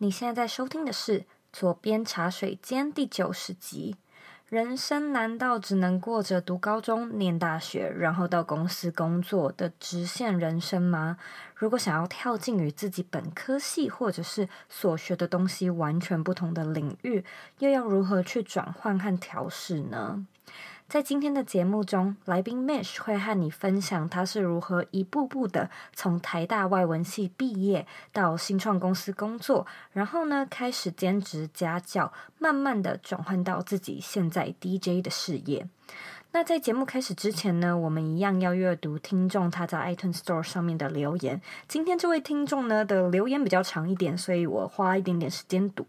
你现在在收听的是《左边茶水间》第九十集。人生难道只能过着读高中、念大学，然后到公司工作的直线人生吗？如果想要跳进与自己本科系或者是所学的东西完全不同的领域，又要如何去转换和调试呢？在今天的节目中，来宾 Mesh 会和你分享他是如何一步步的从台大外文系毕业到新创公司工作，然后呢，开始兼职家教，慢慢的转换到自己现在 DJ 的事业。那在节目开始之前呢，我们一样要阅读听众他在 iTunes Store 上面的留言。今天这位听众呢的留言比较长一点，所以我花一点点时间读。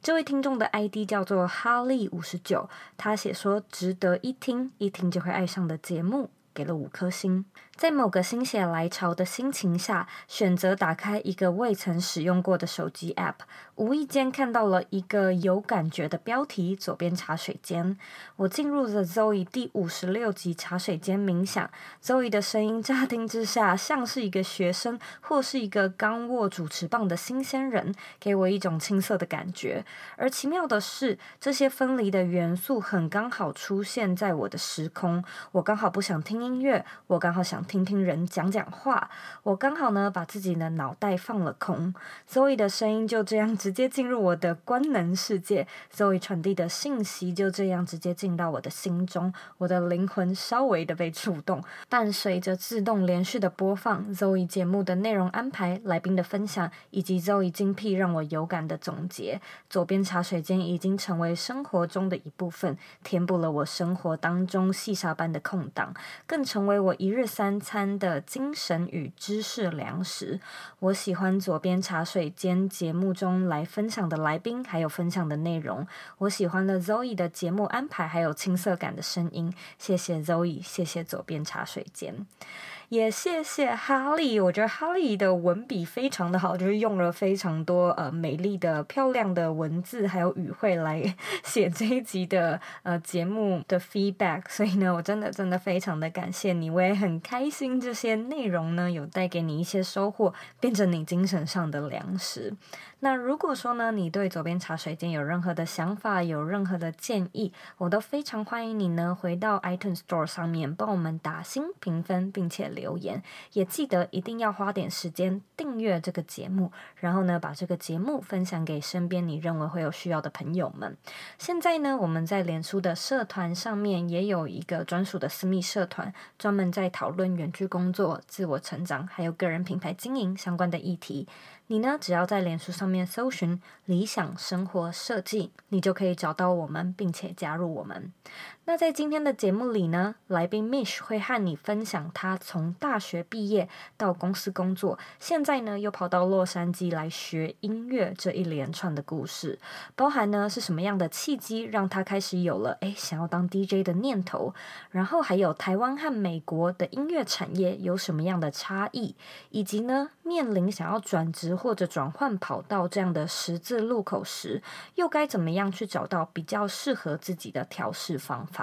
这位听众的 ID 叫做哈利五十九，他写说值得一听，一听就会爱上的节目，给了五颗星。在某个心血来潮的心情下，选择打开一个未曾使用过的手机 App，无意间看到了一个有感觉的标题“左边茶水间”。我进入了 Zoe 第五十六集茶水间冥想。Zoe 的声音乍听之下像是一个学生，或是一个刚握主持棒的新鲜人，给我一种青涩的感觉。而奇妙的是，这些分离的元素很刚好出现在我的时空。我刚好不想听音乐，我刚好想。听听人讲讲话，我刚好呢把自己的脑袋放了空，Zoe 的声音就这样直接进入我的官能世界，Zoe 传递的信息就这样直接进到我的心中，我的灵魂稍微的被触动，伴随着自动连续的播放，Zoe 节目的内容安排、来宾的分享以及 Zoe 精辟让我有感的总结，左边茶水间已经成为生活中的一部分，填补了我生活当中细沙般的空档，更成为我一日三。餐的精神与知识粮食。我喜欢左边茶水间节目中来分享的来宾，还有分享的内容。我喜欢了 Zoe 的节目安排，还有青涩感的声音。谢谢 Zoe，谢谢左边茶水间。也谢谢哈利，我觉得哈利的文笔非常的好，就是用了非常多呃美丽的、漂亮的文字还有语汇来 写这一集的呃节目的 feedback，所以呢，我真的真的非常的感谢你，我也很开心这些内容呢有带给你一些收获，变成你精神上的粮食。那如果说呢，你对左边茶水间有任何的想法，有任何的建议，我都非常欢迎你呢回到 iTunes Store 上面帮我们打星评分，并且留言。也记得一定要花点时间订阅这个节目，然后呢把这个节目分享给身边你认为会有需要的朋友们。现在呢，我们在脸书的社团上面也有一个专属的私密社团，专门在讨论远距工作、自我成长还有个人品牌经营相关的议题。你呢，只要在脸书上面搜寻“理想生活设计”，你就可以找到我们，并且加入我们。那在今天的节目里呢，来宾 Mish 会和你分享他从大学毕业到公司工作，现在呢又跑到洛杉矶来学音乐这一连串的故事，包含呢是什么样的契机让他开始有了诶想要当 DJ 的念头，然后还有台湾和美国的音乐产业有什么样的差异，以及呢面临想要转职或者转换跑道这样的十字路口时，又该怎么样去找到比较适合自己的调试方法。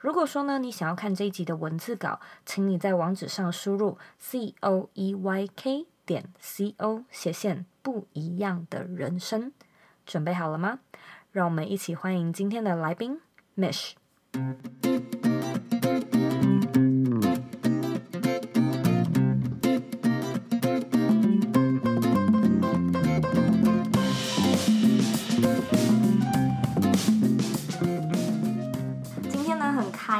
如果说呢，你想要看这一集的文字稿，请你在网址上输入 c o e y k 点 c o 斜线不一样的人生，准备好了吗？让我们一起欢迎今天的来宾 Mish。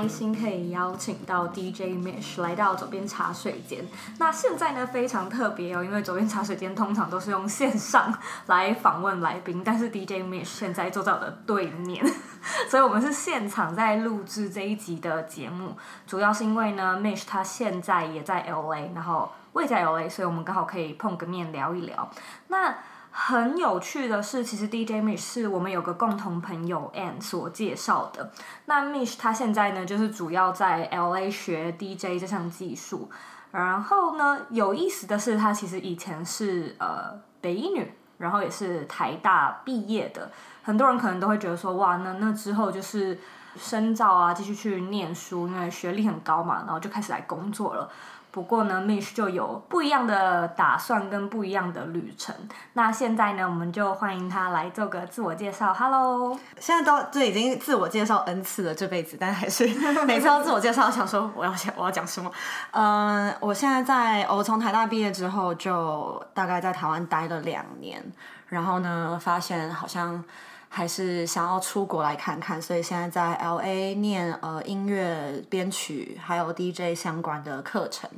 开心可以邀请到 DJ Mish 来到左边茶水间。那现在呢，非常特别哦，因为左边茶水间通常都是用线上来访问来宾，但是 DJ Mish 现在坐在我的对面，所以我们是现场在录制这一集的节目。主要是因为呢，Mish 他现在也在 LA，然后我也在 LA，所以我们刚好可以碰个面聊一聊。那很有趣的是，其实 DJ Mish 是我们有个共同朋友 Ann 所介绍的。那 Mish 他现在呢，就是主要在 LA 学 DJ 这项技术。然后呢，有意思的是，他其实以前是呃北一女，然后也是台大毕业的。很多人可能都会觉得说，哇，那那之后就是深造啊，继续去念书，因为学历很高嘛，然后就开始来工作了。不过呢，Mish 就有不一样的打算跟不一样的旅程。那现在呢，我们就欢迎他来做个自我介绍。Hello，现在都这已经自我介绍 N 次了，这辈子，但还是每次要自我介绍，想说我要讲我要讲什么。嗯，我现在在我从台大毕业之后，就大概在台湾待了两年，然后呢，发现好像。还是想要出国来看看，所以现在在 LA 念呃音乐编曲还有 DJ 相关的课程。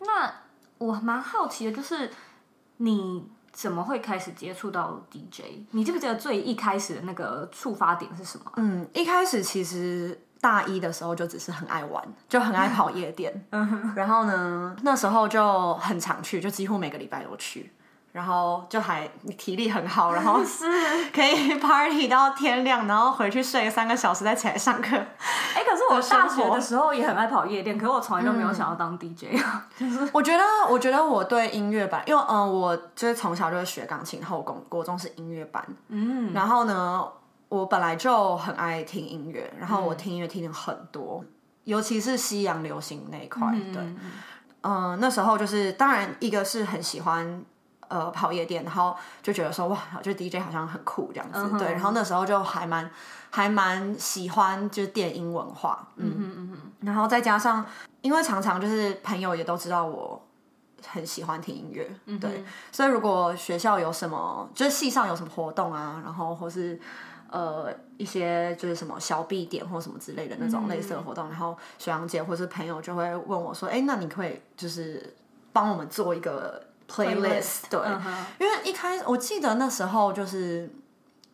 那我蛮好奇的，就是你怎么会开始接触到 DJ？你记不记得最一开始的那个触发点是什么？嗯，一开始其实大一的时候就只是很爱玩，就很爱跑夜店。嗯，然后呢，那时候就很常去，就几乎每个礼拜都去。然后就还体力很好，然后 是可以 party 到天亮，然后回去睡三个小时再起来上课。哎，可是我大学的时候也很爱跑夜店，可是我从来都没有想要当 DJ。就是我觉得，我觉得我对音乐班，因为嗯、呃，我就是从小就是学钢琴，后宫国中是音乐班。嗯。然后呢，我本来就很爱听音乐，然后我听音乐听的很多，尤其是西洋流行那一块。嗯、对。嗯、呃，那时候就是当然一个是很喜欢。呃，跑夜店，然后就觉得说哇，就 DJ 好像很酷这样子，uh. 对。然后那时候就还蛮还蛮喜欢就是电音文化，嗯嗯嗯嗯。然后再加上，因为常常就是朋友也都知道我很喜欢听音乐，uh. 对。所以如果学校有什么，就是系上有什么活动啊，然后或是呃一些就是什么小 B 点或什么之类的那种类似的活动，uh. 然后学长姐或是朋友就会问我说，哎，那你可以就是帮我们做一个。Playlist 对，uh. 因为一开始我记得那时候就是，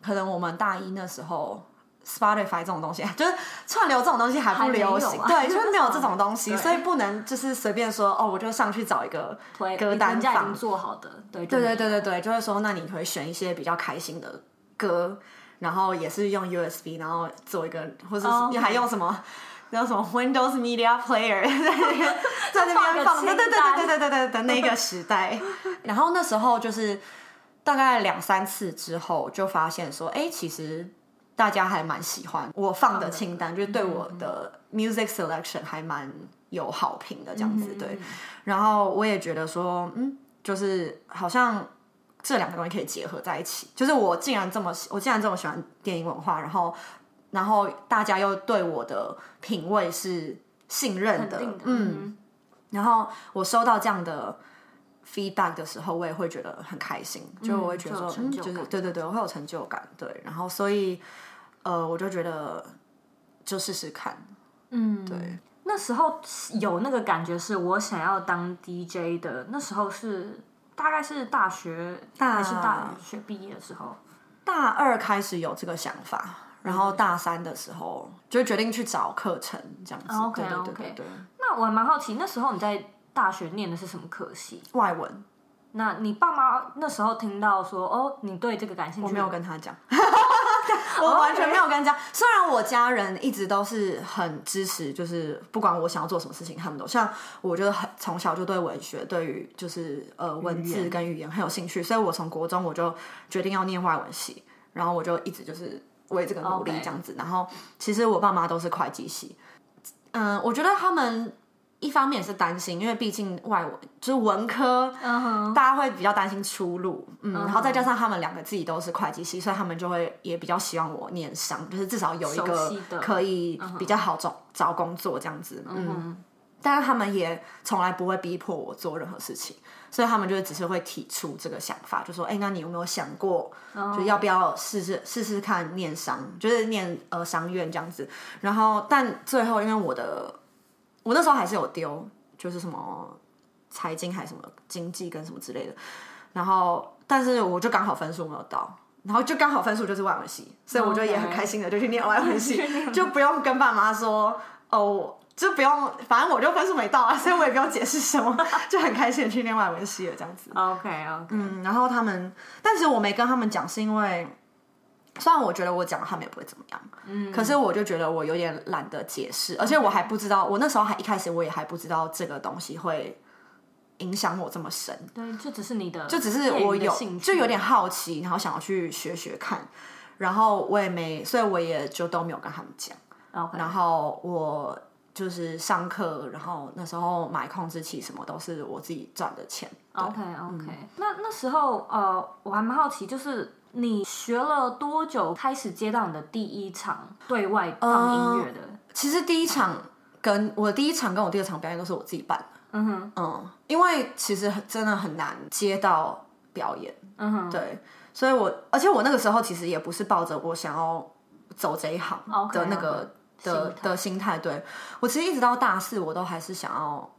可能我们大一那时候，Spotify 这种东西，就是串流这种东西还不流行，啊、对，就是没有这种东西，所以不能就是随便说哦，我就上去找一个歌单放。做好的，对，对对对对对，就会说那你可以选一些比较开心的歌，然后也是用 USB，然后做一个，或者你还用什么？叫什么 Windows Media Player 在那边放，对对对对对对对的那个时代。然后那时候就是大概两三次之后，就发现说，哎，其实大家还蛮喜欢我放的清单，就是对我的 music selection 还蛮有好评的这样子。对，然后我也觉得说，嗯，就是好像这两个东西可以结合在一起。就是我竟然这么，我竟然这么喜欢电影文化，然后。然后大家又对我的品味是信任的，的嗯，嗯。然后我收到这样的 feedback 的时候，我也会觉得很开心，嗯、就我会觉得说，就，嗯、就是对对对，我会有成就感，对。然后所以，呃，我就觉得就试试看，嗯，对。那时候有那个感觉，是我想要当 DJ 的。那时候是大概是大学，大还是大学毕业的时候，大二开始有这个想法。然后大三的时候就决定去找课程，这样子。Oh, OK OK 对，对。那我还蛮好奇，那时候你在大学念的是什么科系？外文。那你爸妈那时候听到说哦，你对这个感兴趣？我没有跟他讲，我完全没有跟他讲。虽然我家人一直都是很支持，就是不管我想要做什么事情，他们都像我，就很从小就对文学，对于就是呃文字跟语言很有兴趣，所以我从国中我就决定要念外文系，然后我就一直就是。为这个努力这样子.然后其实我爸妈都是会计系，嗯，我觉得他们一方面也是担心，因为毕竟外文就是文科，uh -huh. 大家会比较担心出路，嗯，uh -huh. 然后再加上他们两个自己都是会计系，所以他们就会也比较希望我念商，就是至少有一个可以比较好找、uh -huh. 找工作这样子，嗯。Uh. 但是他们也从来不会逼迫我做任何事情，所以他们就只是会提出这个想法，就说：“哎，那你有没有想过，就要不要试试试试看念商，就是念呃商院这样子？”然后，但最后因为我的我那时候还是有丢，就是什么财经还是什么经济跟什么之类的。然后，但是我就刚好分数没有到，然后就刚好分数就是外文系，所以我就也很开心的就去念外文系 就不用跟爸妈说哦。就不用，反正我就分数没到啊，所以我也不用解释什么，就很开心的去念外文系了，这样子。OK OK。嗯，然后他们，但是我没跟他们讲，是因为虽然我觉得我讲他们也不会怎么样，嗯，可是我就觉得我有点懒得解释，而且我还不知道，我那时候还一开始我也还不知道这个东西会影响我这么深。对，就只是你的，就只是我有就有点好奇，然后想要去学学看，然后我也没，所以我也就都没有跟他们讲。然后我。就是上课，然后那时候买控制器什么都是我自己赚的钱。OK OK，、嗯、那那时候呃，我还蛮好奇，就是你学了多久开始接到你的第一场对外放音乐的、呃？其实第一场跟我第一场跟我第二场表演都是我自己办的。嗯哼，嗯，因为其实真的很难接到表演。嗯哼，对，所以我而且我那个时候其实也不是抱着我想要走这一行的那个。Okay, okay. 的心的心态，对，我其实一直到大四，我都还是想要，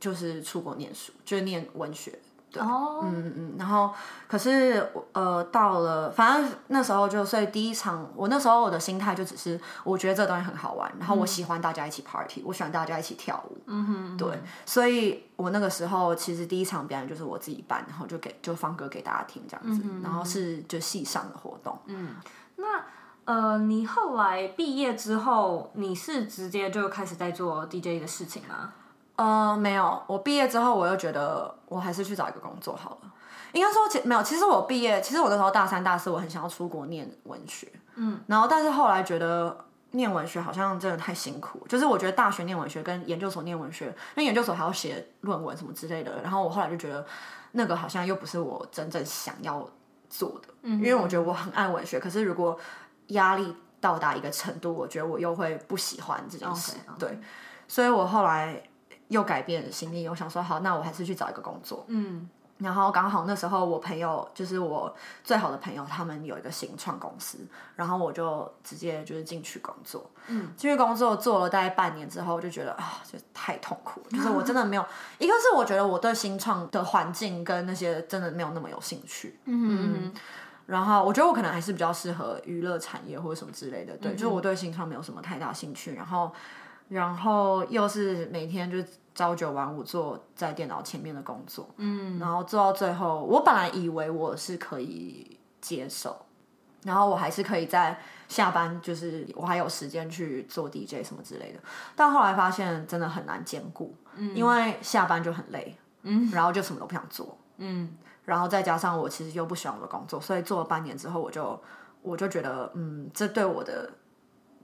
就是出国念书，就是念文学，对，哦、嗯嗯，然后可是呃，到了，反正那时候就，所以第一场，我那时候我的心态就只是，我觉得这个东西很好玩，然后我喜欢大家一起 party，、嗯、我喜欢大家一起跳舞，嗯哼，对，所以我那个时候其实第一场表演就是我自己办，然后就给就放歌给大家听这样子，嗯、然后是就系上的活动，嗯，那。呃，你后来毕业之后，你是直接就开始在做 DJ 的事情吗？呃，没有，我毕业之后，我又觉得我还是去找一个工作好了。应该说，其没有，其实我毕业，其实我那时候大三、大四，我很想要出国念文学，嗯，然后但是后来觉得念文学好像真的太辛苦，就是我觉得大学念文学跟研究所念文学，因为研究所还要写论文什么之类的，然后我后来就觉得那个好像又不是我真正想要做的，嗯，因为我觉得我很爱文学，可是如果压力到达一个程度，我觉得我又会不喜欢这件事，okay, okay. 对，所以我后来又改变心意，我想说好，那我还是去找一个工作，嗯，然后刚好那时候我朋友就是我最好的朋友，他们有一个新创公司，然后我就直接就是进去工作，嗯，进去工作做了大概半年之后，就觉得啊，就太痛苦，就是我真的没有，一个是我觉得我对新创的环境跟那些真的没有那么有兴趣，嗯。嗯然后我觉得我可能还是比较适合娱乐产业或者什么之类的，对，嗯、就是我对新创没有什么太大兴趣。然后，然后又是每天就朝九晚五坐在电脑前面的工作，嗯，然后做到最后，我本来以为我是可以接受，然后我还是可以在下班，就是我还有时间去做 DJ 什么之类的。但后来发现真的很难兼顾，嗯，因为下班就很累，嗯，然后就什么都不想做，嗯。然后再加上我其实又不喜欢我的工作，所以做了半年之后，我就我就觉得，嗯，这对我的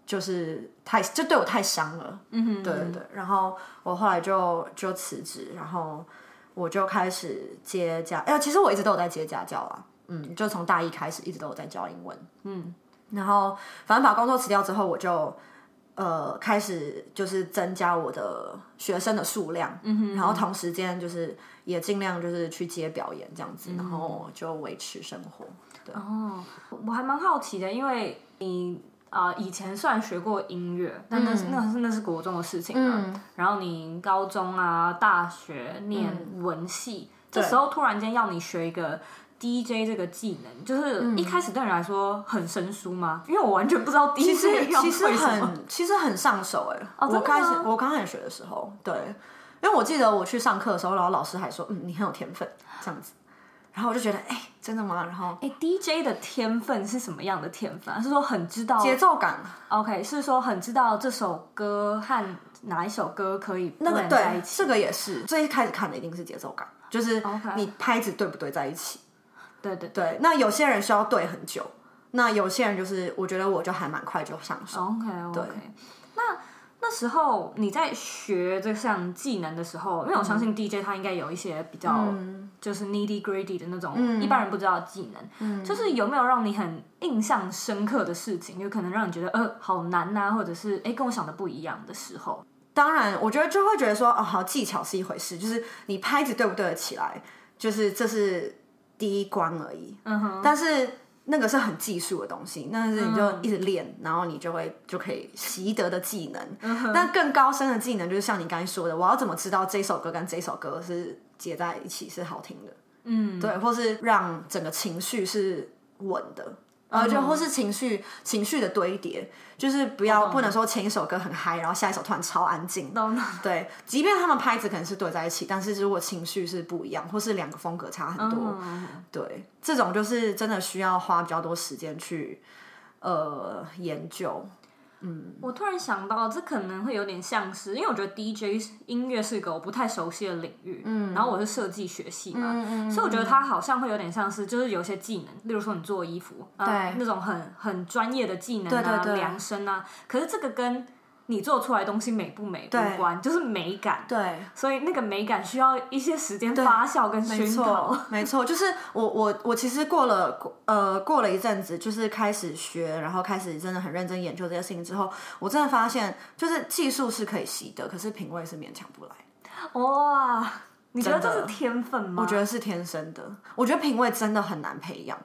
就是太，这对我太伤了。嗯哼，对对对。然后我后来就就辞职，然后我就开始接家，哎，其实我一直都有在接家教啊，嗯，就从大一开始一直都有在教英文，嗯。然后反正把工作辞掉之后，我就。呃，开始就是增加我的学生的数量，嗯哼，然后同时间就是也尽量就是去接表演这样子，嗯、然后就维持生活。对。哦，我还蛮好奇的，因为你啊、呃、以前虽然学过音乐，但那是、嗯、那是那是国中的事情然后你高中啊、大学念文系，嗯、这时候突然间要你学一个。DJ 这个技能就是一开始对你来说很生疏吗？嗯、因为我完全不知道 DJ 其实其实很其实很上手哎、欸。哦、我开始我刚开始学的时候，对，因为我记得我去上课的时候，然后老师还说，嗯，你很有天分这样子，然后我就觉得，哎、欸，真的吗？然后，哎，DJ 的天分是什么样的天分？是说很知道节奏感？OK，是说很知道这首歌和哪一首歌可以那个对，这个也是最开始看的一定是节奏感，就是你拍子对不对在一起。对对对，那有些人需要对很久，那有些人就是我觉得我就还蛮快就上手。OK OK。那那时候你在学这项技能的时候，因为我相信 DJ 他应该有一些比较就是 needy greedy 的那种一般人不知道的技能，嗯，就是有没有让你很印象深刻的事情，有可能让你觉得呃好难呐，或者是哎跟我想的不一样的时候。当然，我觉得就会觉得说哦，好技巧是一回事，就是你拍子对不对得起来，就是这是。第一关而已，嗯哼，但是那个是很技术的东西，那是你就一直练，嗯、然后你就会就可以习得的技能。但更高深的技能就是像你刚才说的，我要怎么知道这首歌跟这首歌是接在一起是好听的？嗯，对，或是让整个情绪是稳的。呃，就或是情绪情绪的堆叠，就是不要不能说前一首歌很嗨，然后下一首突然超安静。对，即便他们拍子可能是对在一起，但是如果情绪是不一样，或是两个风格差很多，对，这种就是真的需要花比较多时间去呃研究。嗯，我突然想到，这可能会有点像是，因为我觉得 DJ 音乐是一个我不太熟悉的领域，嗯，然后我是设计学系嘛，嗯嗯，所以我觉得它好像会有点像是，就是有些技能，例如说你做衣服，对，那种很很专业的技能啊，量身啊，可是这个跟你做出来的东西美不美无关，就是美感。对，所以那个美感需要一些时间发酵跟熏陶。没错，就是我我我其实过了呃过了一阵子，就是开始学，然后开始真的很认真研究这些事情之后，我真的发现，就是技术是可以习得，可是品味是勉强不来。哇，你觉得这是天分吗？我觉得是天生的。我觉得品味真的很难培养。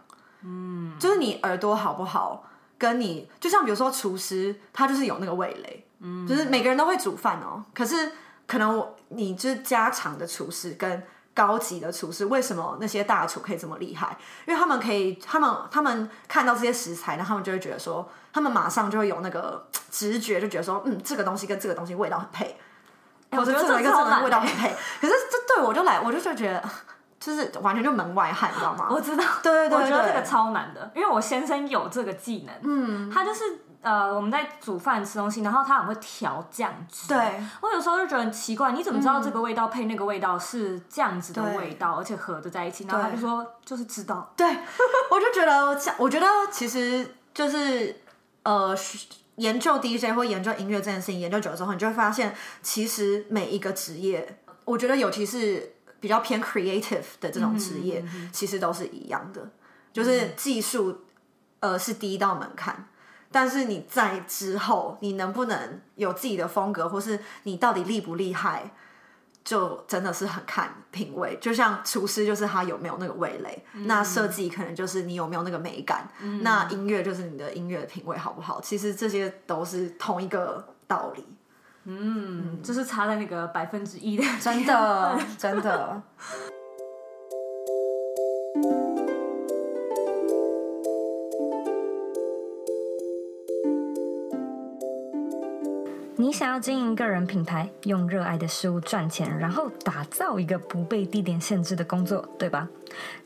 嗯，就是你耳朵好不好，跟你就像比如说厨师，他就是有那个味蕾。嗯，就是每个人都会煮饭哦，可是可能我你就是家常的厨师跟高级的厨师，为什么那些大厨可以这么厉害？因为他们可以，他们他们看到这些食材，然后他们就会觉得说，他们马上就会有那个直觉，就觉得说，嗯，这个东西跟这个东西味道很配，或者这个跟这个味道很配。可是这对我就来，我就就觉得就是完全就门外汉，你知道吗？我知道，对对对，对，我觉得这个超难的，因为我先生有这个技能，嗯，他就是。呃，我们在煮饭吃东西，然后他很会调酱汁。对，我有时候就觉得很奇怪，你怎么知道这个味道配那个味道是这样子的味道，而且合的在一起？然后他就说，就是知道。对，我就觉得，我觉得其实就是呃，研究 DJ 或研究音乐这件事情，研究久了之后，你就会发现，其实每一个职业，我觉得尤其是比较偏 creative 的这种职业，嗯嗯、其实都是一样的，就是技术呃是第一道门槛。但是你在之后，你能不能有自己的风格，或是你到底厉不厉害，就真的是很看品味。就像厨师，就是他有没有那个味蕾；嗯、那设计可能就是你有没有那个美感；嗯、那音乐就是你的音乐品味好不好。其实这些都是同一个道理。嗯，嗯就是差在那个百分之一的，真的，真的。你想要经营个人品牌，用热爱的事物赚钱，然后打造一个不被地点限制的工作，对吧？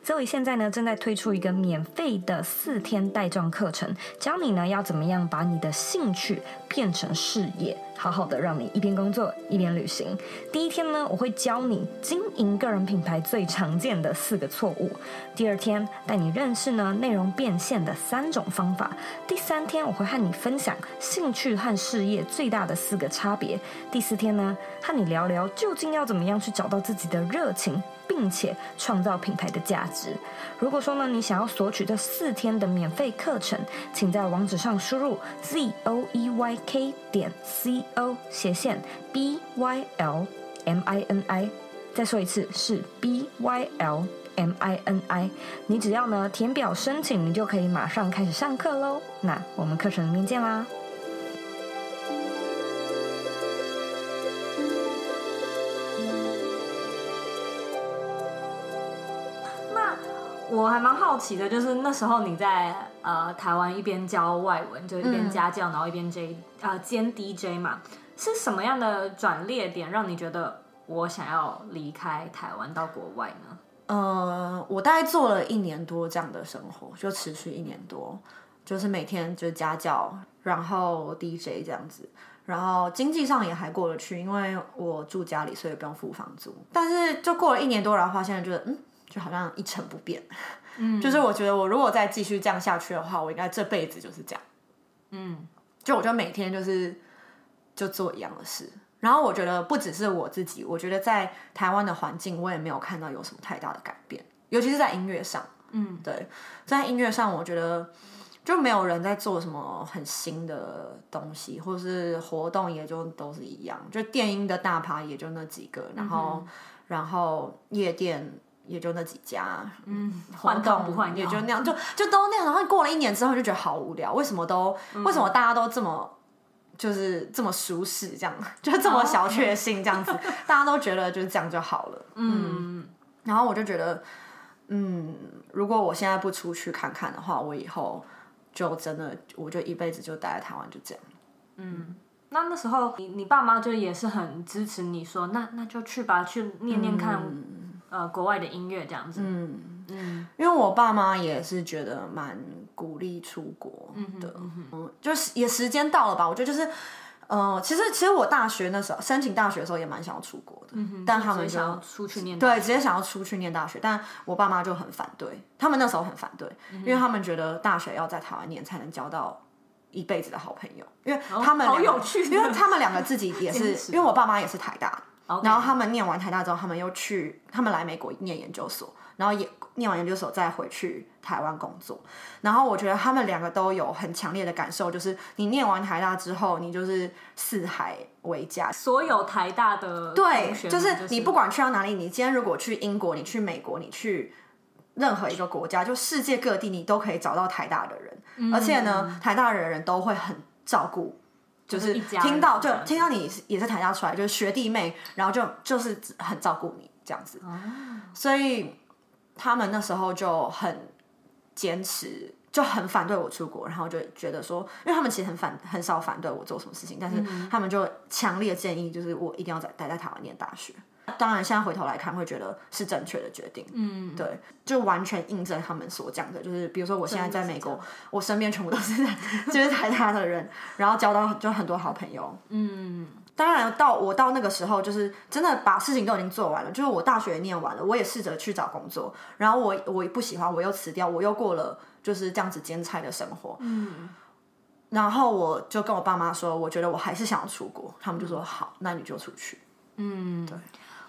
？Zoey 现在呢正在推出一个免费的四天带状课程，教你呢要怎么样把你的兴趣变成事业。好好的让你一边工作一边旅行。第一天呢，我会教你经营个人品牌最常见的四个错误。第二天带你认识呢内容变现的三种方法。第三天我会和你分享兴趣和事业最大的四个差别。第四天呢，和你聊聊究竟要怎么样去找到自己的热情。并且创造品牌的价值。如果说呢，你想要索取这四天的免费课程，请在网址上输入 z o e y k 点 c o 斜线 b y l m i n i。再说一次，是 b y l m i n i。你只要呢填表申请，你就可以马上开始上课喽。那我们课程里面见啦！我还蛮好奇的，就是那时候你在呃台湾一边教外文，就一边家教，然后一边 J 呃兼 DJ 嘛，是什么样的转捩点让你觉得我想要离开台湾到国外呢？呃，我大概做了一年多这样的生活，就持续一年多，就是每天就是家教，然后 DJ 这样子，然后经济上也还过得去，因为我住家里，所以不用付房租。但是就过了一年多，然后发现觉得嗯。就好像一成不变，嗯，就是我觉得我如果再继续这样下去的话，我应该这辈子就是这样，嗯，就我就每天就是就做一样的事，然后我觉得不只是我自己，我觉得在台湾的环境我也没有看到有什么太大的改变，尤其是在音乐上，嗯，对，在音乐上我觉得就没有人在做什么很新的东西，或是活动也就都是一样，就电音的大趴也就那几个，然后、嗯、然后夜店。也就那几家，嗯，换动不换，也就 那样，就就都那样。然后过了一年之后，就觉得好无聊。为什么都？嗯、为什么大家都这么，就是这么舒适，这样，就这么小确幸这样子？哦、大家都觉得就是这样就好了。嗯，嗯，然后我就觉得，嗯，如果我现在不出去看看的话，我以后就真的，我就一辈子就待在台湾，就这样。嗯，那那时候你你爸妈就也是很支持你说，那那就去吧，去念念看。嗯呃，国外的音乐这样子，嗯。嗯，因为我爸妈也是觉得蛮鼓励出国的，嗯，就是也时间到了吧？我觉得就是，呃，其实其实我大学那时候申请大学的时候也蛮想要出国的，嗯哼，但他们想要出去念，对，直接想要出去念大学，但我爸妈就很反对，他们那时候很反对，嗯，因为他们觉得大学要在台湾念才能交到一辈子的好朋友，因为他们、哦、好有趣，因为他们两个自己也是，因为我爸妈也是台大.然后他们念完台大之后，他们又去，他们来美国念研究所，然后也念完研究所再回去台湾工作，然后我觉得他们两个都有很强烈的感受，就是你念完台大之后，你就是四海为家，所有台大的对，就是你不管去到哪里，你今天如果去英国，你去美国，你去。任何一个国家，就世界各地，你都可以找到台大的人，嗯、而且呢，台大的人都会很照顾，就是听到就听到你也是台大出来，就是学弟妹，然后就就是很照顾你这样子，哦，所以他们那时候就很坚持，就很反对我出国，然后就觉得说，因为他们其实很反很少反对我做什么事情，但是他们就强烈建议，就是我一定要在待在台湾念大学。当然，现在回头来看，会觉得是正确的决定。嗯，对，就完全印证他们所讲的，就是比如说，我现在在美国，我身边全部都是 就是台大的人，然后交到就很多好朋友。嗯，当然到我到那个时候，就是真的把事情都已经做完了，就是我大学也念完了，我也试着去找工作，然后我我不喜欢，我又辞掉，我又过了就是这样子兼差的生活。嗯，然后我就跟我爸妈说，我觉得我还是想要出国，他们就说好，那你就出去。嗯，对。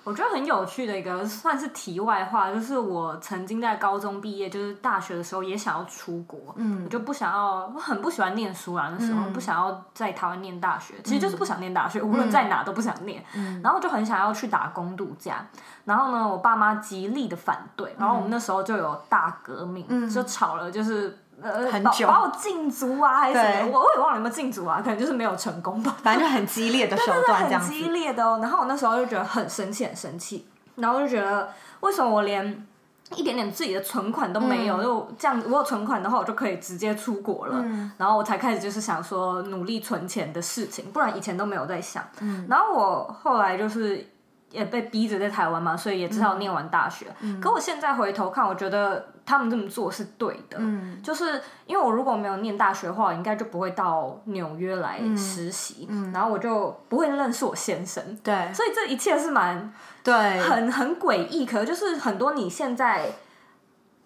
我觉得很有趣的一个算是题外话，就是我曾经在高中毕业，就是大学的时候也想要出国，嗯，我就不想要，我很不喜欢念书啊，那时候不想要在台湾念大学，其实就是不想念大学，无论在哪都不想念，然后就很想要去打工度假，然后呢，我爸妈极力的反对，然后我们那时候就有大革命，就吵了，就是。呃，很久把我禁足啊，还是什么？我我也忘了有没有禁足啊，可能就是没有成功吧。反正就很激烈的手段，这样子。很激烈的哦。然后我那时候就觉得很生气，很生气。然后就觉得，为什么我连一点点自己的存款都没有？嗯、就这样，我有存款的话，我就可以直接出国了。嗯、然后我才开始就是想说，努力存钱的事情，不然以前都没有在想。嗯、然后我后来就是。也被逼着在台湾嘛，所以也只好念完大学。嗯、可我现在回头看，我觉得他们这么做是对的。嗯，就是因为我如果没有念大学的话，我应该就不会到纽约来实习，嗯，然后我就不会认识我先生。对，所以这一切是蛮对，很很诡异。可就是很多你现在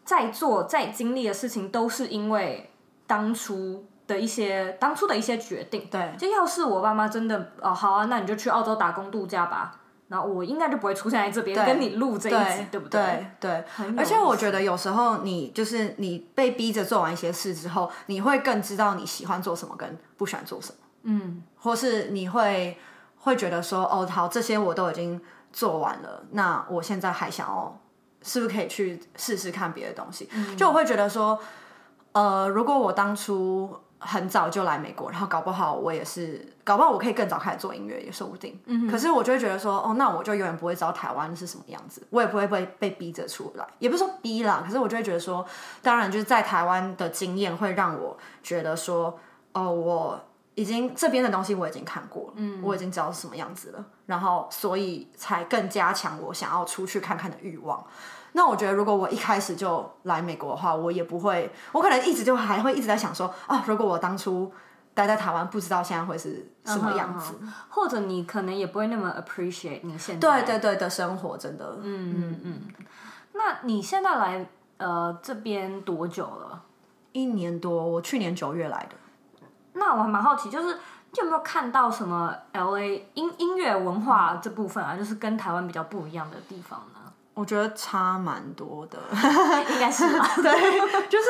在做、在经历的事情，都是因为当初的一些、当初的一些决定。对，就要是我爸妈真的哦，好啊，那你就去澳洲打工度假吧。然后我应该就不会出现在这边跟你录这一集，对，对不对？对，对。而且我觉得有时候你就是你被逼着做完一些事之后，你会更知道你喜欢做什么跟不喜欢做什么。嗯，或是你会会觉得说，哦，好，这些我都已经做完了，那我现在还想要，是不是可以去试试看别的东西？嗯，就我会觉得说，呃，如果我当初。很早就来美国，然后搞不好我也是，搞不好我可以更早开始做音乐也说不定。嗯，可是我就会觉得说，哦，那我就永远不会知道台湾是什么样子，我也不会被被逼着出来，也不是说逼啦，可是我就会觉得说，当然就是在台湾的经验会让我觉得说，哦，我已经这边的东西我已经看过了，嗯，我已经知道是什么样子了，然后所以才更加强我想要出去看看的欲望。那我觉得，如果我一开始就来美国的话，我也不会，我可能一直就还会一直在想说，啊，如果我当初待在台湾，不知道现在会是什么样子，uh uh. 或者你可能也不会那么 appreciate 你现在对对对的生活，真的，嗯嗯嗯。嗯，那你现在来呃这边多久了？一年多，我去年九月来的。那我还蛮好奇，就是你有没有看到什么 LA 音音乐文化这部分啊，就是跟台湾比较不一样的地方呢？我觉得差蛮多的，应该是吧？对，就是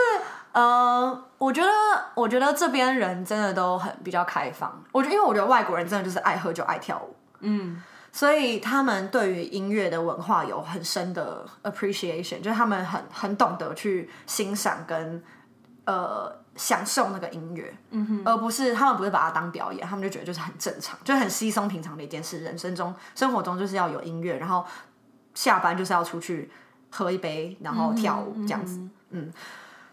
呃，我觉得，我觉得这边人真的都很比较开放。我觉得，因为我觉得外国人真的就是爱喝酒、爱跳舞，嗯，所以他们对于音乐的文化有很深的 appreciation，就是他们很很懂得去欣赏跟呃享受那个音乐，嗯哼，而不是他们不是把它当表演，他们就觉得就是很正常，就很稀松平常的一件事。人生中、生活中就是要有音乐，然后。下班就是要出去喝一杯，然后跳舞这样子。嗯，嗯，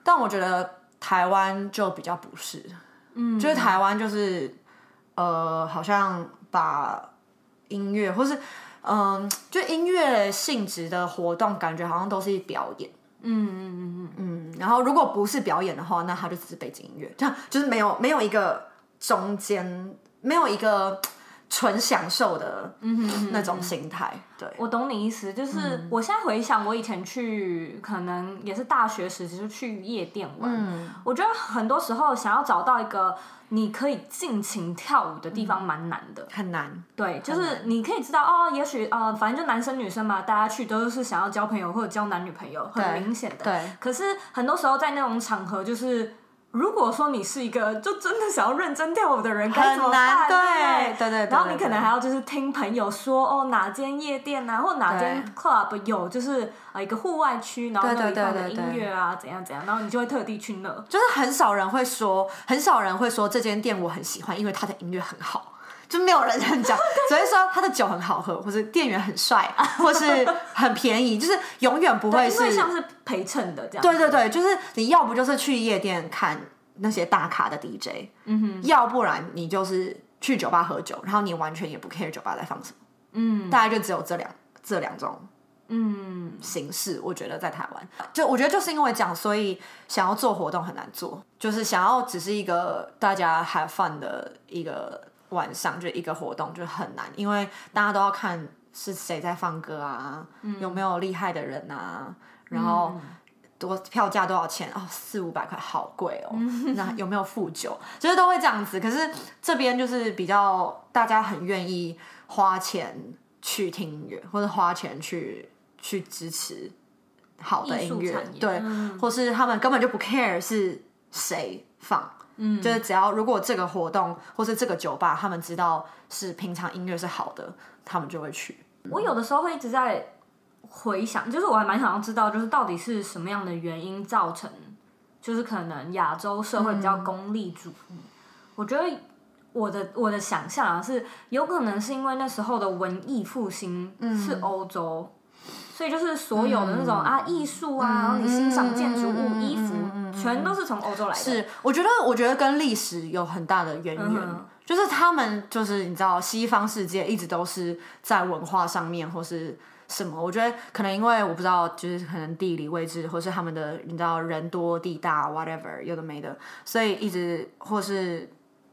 但我觉得台湾就比较不是，嗯，就是台湾就是呃，好像把音乐或是嗯、呃，就音乐性质的活动，感觉好像都是表演。嗯嗯嗯嗯嗯。然后如果不是表演的话，那它就只是背景音乐，这样就是没有没有一个中间，没有一个。纯享受的那种心态。对，我懂你意思，就是我现在回想，我以前去可能也是大学时期就去夜店玩，嗯，我觉得很多时候想要找到一个。你可以尽情跳舞的地方蛮难的，很难。对，就是你可以知道哦，也许呃，反正就男生女生嘛，大家去都是想要交朋友或者交男女朋友，很明显的。对。可是很多时候在那种场合，就是。如果说你是一个就真的想要认真跳舞的人，该怎么办？对对对，然后你可能还要就是听朋友说哦，哪间夜店啊，或哪间 club 有就是啊一个户外区，然后那里放的音乐啊，怎样怎样，然后你就会特地去那。就是很少人会说，很少人会说这间店我很喜欢，因为它的音乐很好。就没有人这样讲，只会说他的酒很好喝，或是店员很帅，或是很便宜，就是永远不会是像是陪衬的这样。对对对，就是你要不就是去夜店看那些大咖的 DJ，嗯哼，要不然你就是去酒吧喝酒，然后你完全也不 care 酒吧在放什么，嗯，大概就只有这两这两种，嗯，形式。我觉得在台湾，就我觉得就是因为这样，所以想要做活动很难做，就是想要只是一个大家 have fun 的一个。晚上就一个活动就很难，因为大家都要看是谁在放歌啊，嗯、有没有厉害的人啊，然后多票价多少钱哦，四五百块，好贵哦。嗯、那有没有附酒？就是都会这样子。可是这边就是比较大家很愿意花钱去听音乐，或者花钱去去支持好的音乐，对，嗯、或是他们根本就不 care 是谁放。嗯，就是只要如果这个活动或是这个酒吧，他们知道是平常音乐是好的，他们就会去。我有的时候会一直在回想，就是我还蛮想要知道，就是到底是什么样的原因造成，就是可能亚洲社会比较功利主义。嗯、我觉得我的我的想象啊，是有可能是因为那时候的文艺复兴是欧洲。嗯所以就是所有的那种、嗯、啊艺术啊，然后你欣赏建筑物、嗯、衣服，嗯、全都是从欧洲来的。是，我觉得我觉得跟历史有很大的渊源，嗯、就是他们就是你知道，西方世界一直都是在文化上面或是什么。我觉得可能因为我不知道，就是可能地理位置，或是他们的你知道人多地大，whatever 有的没的，所以一直或是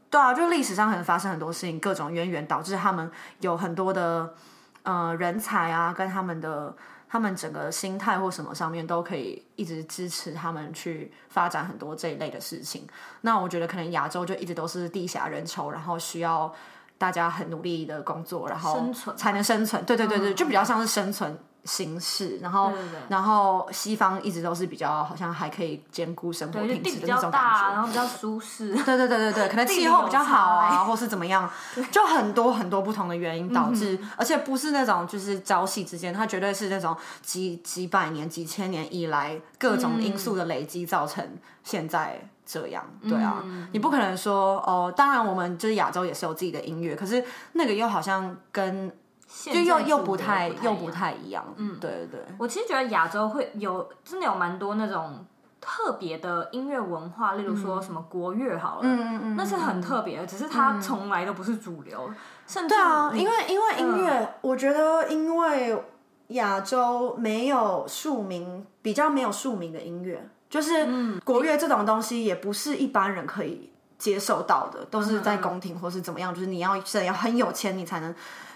对啊，就历史上可能发生很多事情，各种渊源导致他们有很多的呃人才啊，跟他们的。他们整个心态或什么上面都可以一直支持他们去发展很多这一类的事情。那我觉得可能亚洲就一直都是地狭人稠，然后需要大家很努力的工作，然后才能生存。对对对对，就比较像是生存。形式，然后，然后西方一直都是比较好像还可以兼顾生活品质的那种感觉，然后比较舒适。对对对对对，可能气候比较好啊，或是怎么样，就很多很多不同的原因导致，嗯、而且不是那种就是朝夕之间，它绝对是那种几几百年、几千年以来各种因素的累积造成现在这样。对啊，嗯、你不可能说哦，当然我们就是亚洲也是有自己的音乐，可是那个又好像跟。就又又不太又不太一样，嗯，对对对。我其实觉得亚洲会有真的有蛮多那种特别的音乐文化，例如说什么国乐好了，嗯嗯嗯，那是很特别的，只是它从来都不是主流。甚至对啊，因为因为音乐，我觉得因为亚洲没有庶民，比较没有庶民的音乐，就是国乐这种东西也不是一般人可以接受到的，都是在宫廷或是怎么样，就是你要是要很有钱，你才能。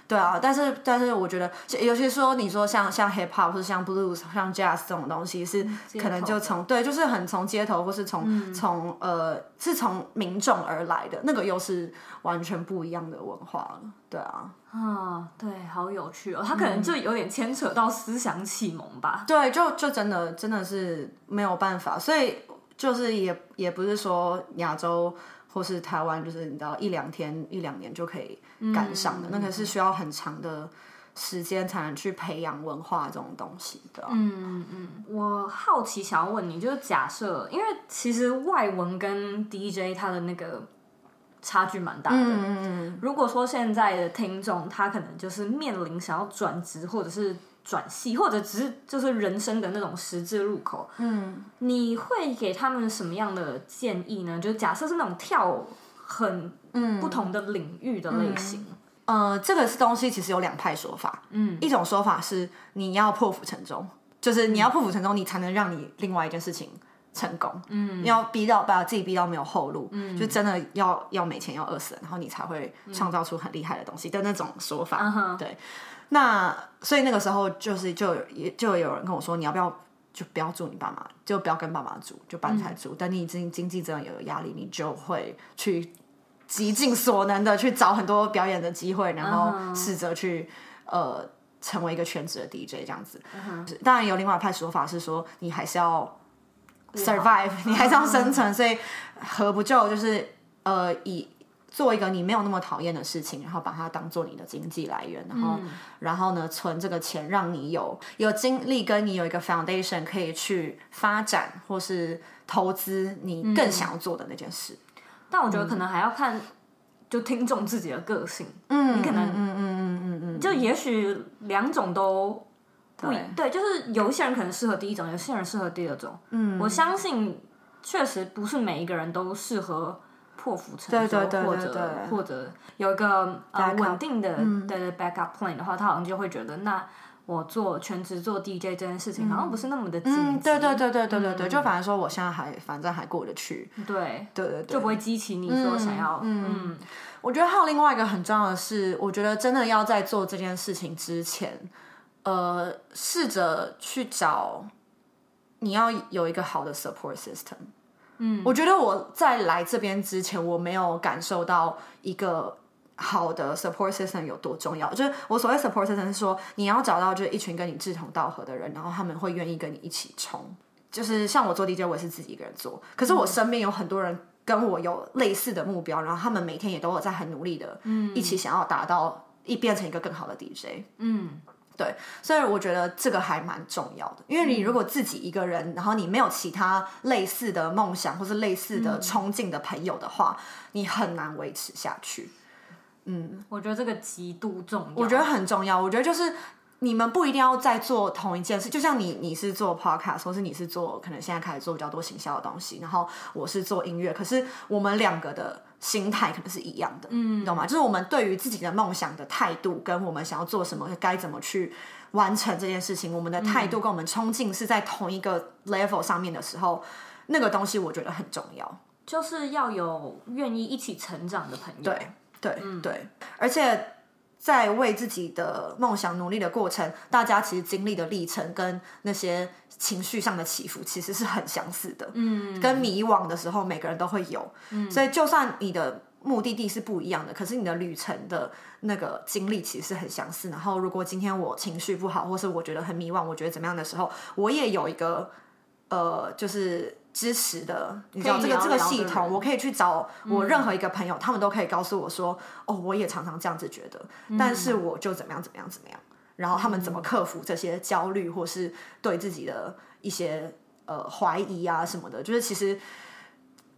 对啊，但是但是我觉得，尤其说你说像像 hip hop 或者像 blues、像 jazz 这种东西，是可能就从对，就是很从街头或是从、嗯、从呃是从民众而来的，那个又是完全不一样的文化了。对啊，啊，对，好有趣哦，他可能就有点牵扯到思想启蒙吧。嗯、对，就就真的真的是没有办法，所以就是也也不是说亚洲。或是台湾，就是你知道一两天、一两年就可以赶上的，嗯、那个是需要很长的时间才能去培养文化这种东西的。嗯嗯，我好奇想要问你，就是假设，因为其实外文跟 DJ 它的那个差距蛮大的。嗯嗯，如果说现在的听众他可能就是面临想要转职，或者是。转系或者只是就是人生的那种十字路口，嗯，你会给他们什么样的建议呢？就是假设是那种跳很嗯。不同的领域的类型，嗯，呃，这个是东西其实有两派说法，嗯，一种说法是你要破釜沉舟，就是你要破釜沉舟，你才能让你另外一件事情成功，嗯，要逼到把自己逼到没有后路，嗯，就真的要要没钱要饿死，然后你才会创造出很厉害的东西的那种说法，嗯、对。那所以那个时候就是就也就有人跟我说，你要不要就不要住你爸妈，就不要跟爸妈住，就搬出来住。嗯、等你经经济真的有压力，你就会去极尽所能的去找很多表演的机会，然后试着去呃成为一个全职的 DJ 这样子。嗯、当然有另外一派说法是说，你还是要 survive，你还是要生存，所以何不就就是呃以。做一个你没有那么讨厌的事情，然后把它当做你的经济来源，然后，嗯、然后呢，存这个钱，让你有有精力，跟你有一个 foundation 可以去发展或是投资你更想要做的那件事。嗯、但我觉得可能还要看，就听众自己的个性。嗯，你可能，嗯嗯嗯嗯嗯，就也许两种都不对，对，就是有一些人可能适合第一种，有些人适合第二种。嗯，我相信确实不是每一个人都适合。破釜沉舟，或者或者有一个呃稳定的的 backup plan 的话，他好像就会觉得，那我做全职做 DJ 这件事情好像不是那么的紧急。嗯，对对对对对对对，就反正说我现在还反正还过得去。对对对，就不会激起你说想要。嗯，我觉得还有另外一个很重要的是，我觉得真的要在做这件事情之前，呃，试着去找你要有一个好的 support system。嗯，我觉得我在来这边之前，我没有感受到一个好的 support system 有多重要。就是我所谓 support system 是说，你要找到就是一群跟你志同道合的人，然后他们会愿意跟你一起冲。就是像我做 DJ，我也是自己一个人做，可是我身边有很多人跟我有类似的目标，然后他们每天也都有在很努力的，嗯，一起想要达到一变成一个更好的 DJ，嗯。对，所以我觉得这个还蛮重要的，因为你如果自己一个人，嗯、然后你没有其他类似的梦想或是类似的冲劲的朋友的话，嗯、你很难维持下去。嗯，我觉得这个极度重要，我觉得很重要。我觉得就是你们不一定要再做同一件事，就像你你是做 podcast，或是你是做可能现在开始做比较多行销的东西，然后我是做音乐，可是我们两个的。心态可能是一样的，嗯，你懂吗？就是我们对于自己的梦想的态度，跟我们想要做什么，该怎么去完成这件事情，我们的态度跟我们冲劲是在同一个 level 上面的时候，那个东西我觉得很重要，就是要有愿意一起成长的朋友，对对、嗯、对，而且。在为自己的梦想努力的过程，大家其实经历的历程跟那些情绪上的起伏，其实是很相似的。嗯，跟迷惘的时候，每个人都会有。嗯，所以就算你的目的地是不一样的，可是你的旅程的那个经历其实是很相似。然后，如果今天我情绪不好，或是我觉得很迷惘，我觉得怎么样的时候，我也有一个呃，就是。支持的，你知道这个这个系统，我可以去找我任何一个朋友，嗯、他们都可以告诉我说，哦，我也常常这样子觉得，嗯、但是我就怎么样怎么样怎么样，然后他们怎么克服这些焦虑，或是对自己的一些呃怀疑啊什么的，就是其实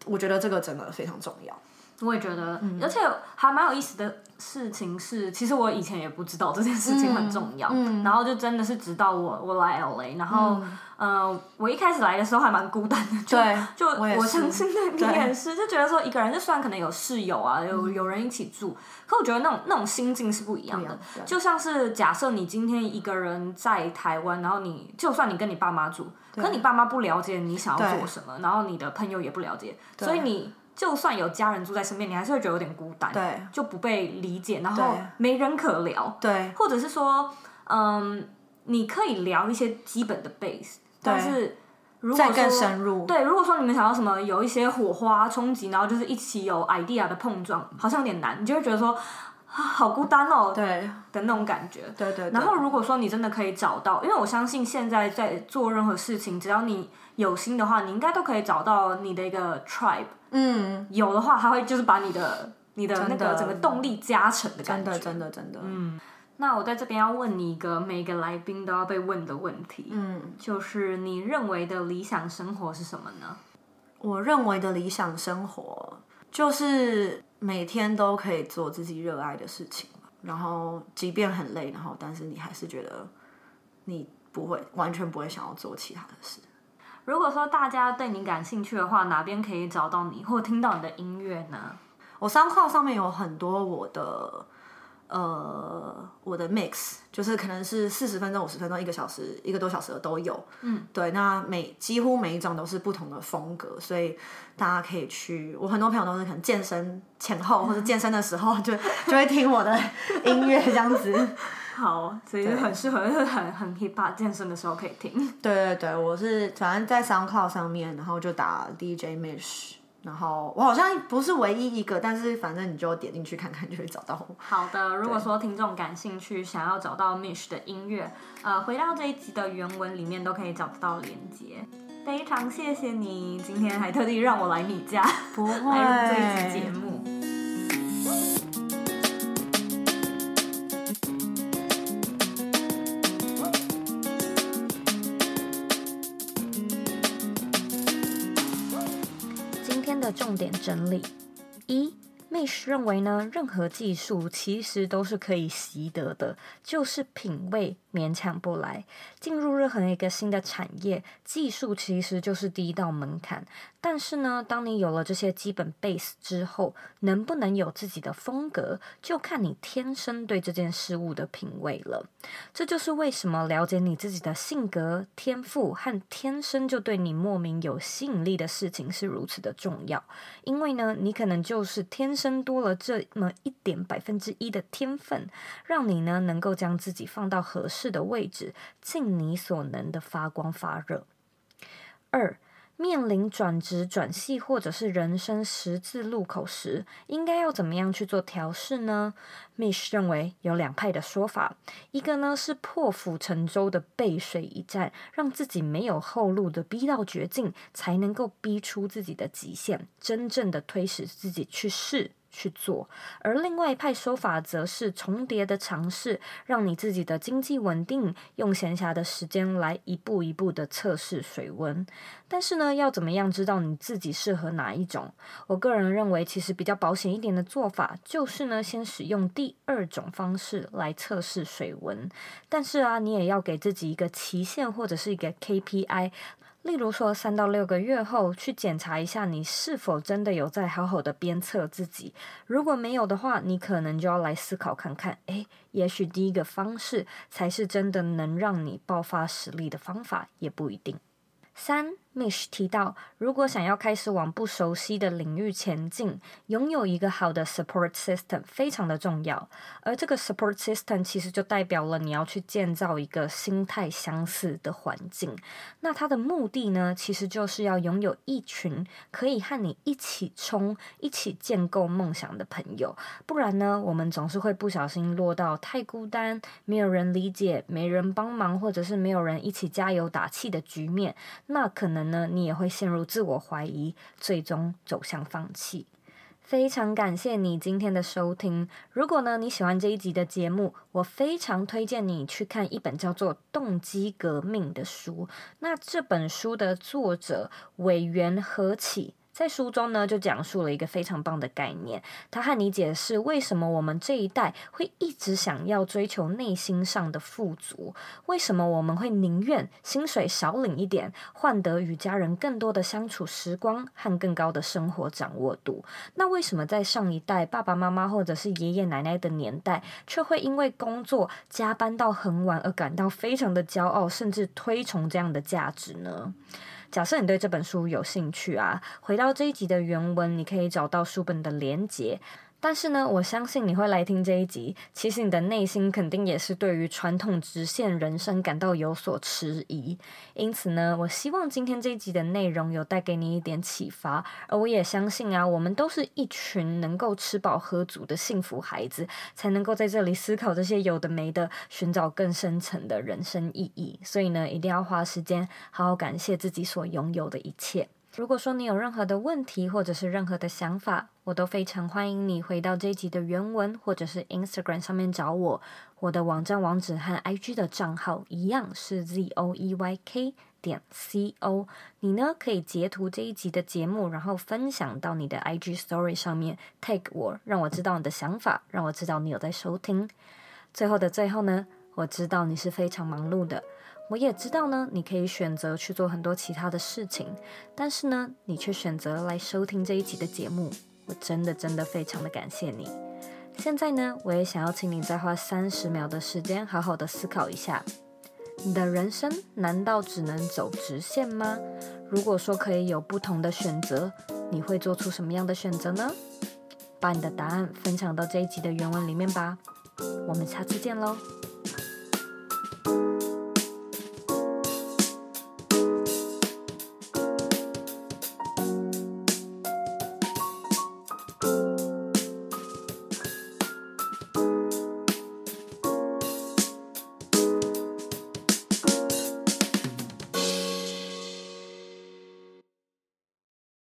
我觉得这个真的非常重要。我也觉得，嗯、而且还蛮有意思的事情是，其实我以前也不知道这件事情很重要，嗯。嗯、然后就真的是直到我我来 LA，然后。嗯。呃，我一开始来的时候还蛮孤单的，对，就我相信的你也是，就觉得说一个人就算可能有室友啊，有有人一起住，可我觉得那种那种心境是不一样的。就像是假设你今天一个人在台湾，然后你就算你跟你爸妈住，可你爸妈不了解你想要做什么，然后你的朋友也不了解，所以你就算有家人住在身边，你还是会觉得有点孤单，对，就不被理解，然后没人可聊，对，或者是说，嗯，你可以聊一些基本的 base。但是，如果说更深入，对，如果说你们想要什么，有一些火花冲击，然后就是一起有 idea 的碰撞，好像有点难，你就会觉得说，啊，好孤单哦，对的那种感觉。对，对对。然后，如果说你真的可以找到，因为我相信现在在做任何事情，只要你有心的话，你应该都可以找到你的一个 tribe。嗯。有的话，他会就是把你的你的那个整个动力加成的感觉。真的，真的，真的。嗯。那我在这边要问你一个每个来宾都要被问的问题，嗯，就是你认为的理想生活是什么呢？我认为的理想生活就是每天都可以做自己热爱的事情，然后即便很累，然后但是你还是觉得你不会完全不会想要做其他的事。如果说大家对你感兴趣的话，哪边可以找到你或听到你的音乐呢？我三号上面有很多我的。呃，我的 mix 就是可能是四十分钟、五十分钟、一个小时、一个多小时的都有。嗯，对，那每几乎每一种都是不同的风格，所以大家可以去。我很多朋友都是可能健身前后或者健身的时候就就会听我的音乐这样子。好，所以就很适合，就是很很 hip hop 健身的时候可以听。对对对，我是反正在 SoundCloud 上面，然后就打 DJ Mish。然后我好像不是唯一一个，但是反正你就点进去看看，就会找到我。好的，如果说听众感兴趣，想要找到 Mish 的音乐，呃，回到这一集的原文里面都可以找得到连接。非常谢谢你今天还特地让我来你家，不会 来录这一集节目。重点整理一。Mish 认为呢，任何技术其实都是可以习得的，就是品味勉强不来。进入任何一个新的产业，技术其实就是第一道门槛。但是呢，当你有了这些基本 base 之后，能不能有自己的风格，就看你天生对这件事物的品味了。这就是为什么了解你自己的性格、天赋和天生就对你莫名有吸引力的事情是如此的重要。因为呢，你可能就是天。生多了这么一点百分之一的天分，让你呢能够将自己放到合适的位置，尽你所能的发光发热。二，面临转职、转系或者是人生十字路口时，应该要怎么样去做调试呢？Mish 认为有两派的说法，一个呢是破釜沉舟的背水一战，让自己没有后路的逼到绝境，才能够逼出自己的极限，真正的推使自己去试。去做，而另外一派说法则是重叠的尝试，让你自己的经济稳定，用闲暇的时间来一步一步的测试水温。但是呢，要怎么样知道你自己适合哪一种？我个人认为，其实比较保险一点的做法，就是呢，先使用第二种方式来测试水温。但是啊，你也要给自己一个期限或者是一个 KPI。例如说，三到六个月后去检查一下，你是否真的有在好好的鞭策自己。如果没有的话，你可能就要来思考看看，诶，也许第一个方式才是真的能让你爆发实力的方法，也不一定。三。Mish 提到，如果想要开始往不熟悉的领域前进，拥有一个好的 support system 非常的重要。而这个 support system 其实就代表了你要去建造一个心态相似的环境。那它的目的呢，其实就是要拥有一群可以和你一起冲、一起建构梦想的朋友。不然呢，我们总是会不小心落到太孤单、没有人理解、没人帮忙，或者是没有人一起加油打气的局面。那可能。呢，你也会陷入自我怀疑，最终走向放弃。非常感谢你今天的收听。如果呢，你喜欢这一集的节目，我非常推荐你去看一本叫做《动机革命》的书。那这本书的作者委员何启。在书中呢，就讲述了一个非常棒的概念。他和你解释为什么我们这一代会一直想要追求内心上的富足，为什么我们会宁愿薪水少领一点，换得与家人更多的相处时光和更高的生活掌握度。那为什么在上一代爸爸妈妈或者是爷爷奶奶的年代，却会因为工作加班到很晚而感到非常的骄傲，甚至推崇这样的价值呢？假设你对这本书有兴趣啊，回到这一集的原文，你可以找到书本的连结。但是呢，我相信你会来听这一集，其实你的内心肯定也是对于传统直线人生感到有所迟疑。因此呢，我希望今天这一集的内容有带给你一点启发。而我也相信啊，我们都是一群能够吃饱喝足的幸福孩子，才能够在这里思考这些有的没的，寻找更深层的人生意义。所以呢，一定要花时间好好感谢自己所拥有的一切。如果说你有任何的问题或者是任何的想法，我都非常欢迎你回到这一集的原文，或者是 Instagram 上面找我。我的网站网址和 IG 的账号一样是 zoeyk 点 co。你呢，可以截图这一集的节目，然后分享到你的 IG Story 上面，tag 我，让我知道你的想法，让我知道你有在收听。最后的最后呢，我知道你是非常忙碌的。我也知道呢，你可以选择去做很多其他的事情，但是呢，你却选择来收听这一集的节目，我真的真的非常的感谢你。现在呢，我也想要请你再花三十秒的时间，好好的思考一下，你的人生难道只能走直线吗？如果说可以有不同的选择，你会做出什么样的选择呢？把你的答案分享到这一集的原文里面吧。我们下次见喽。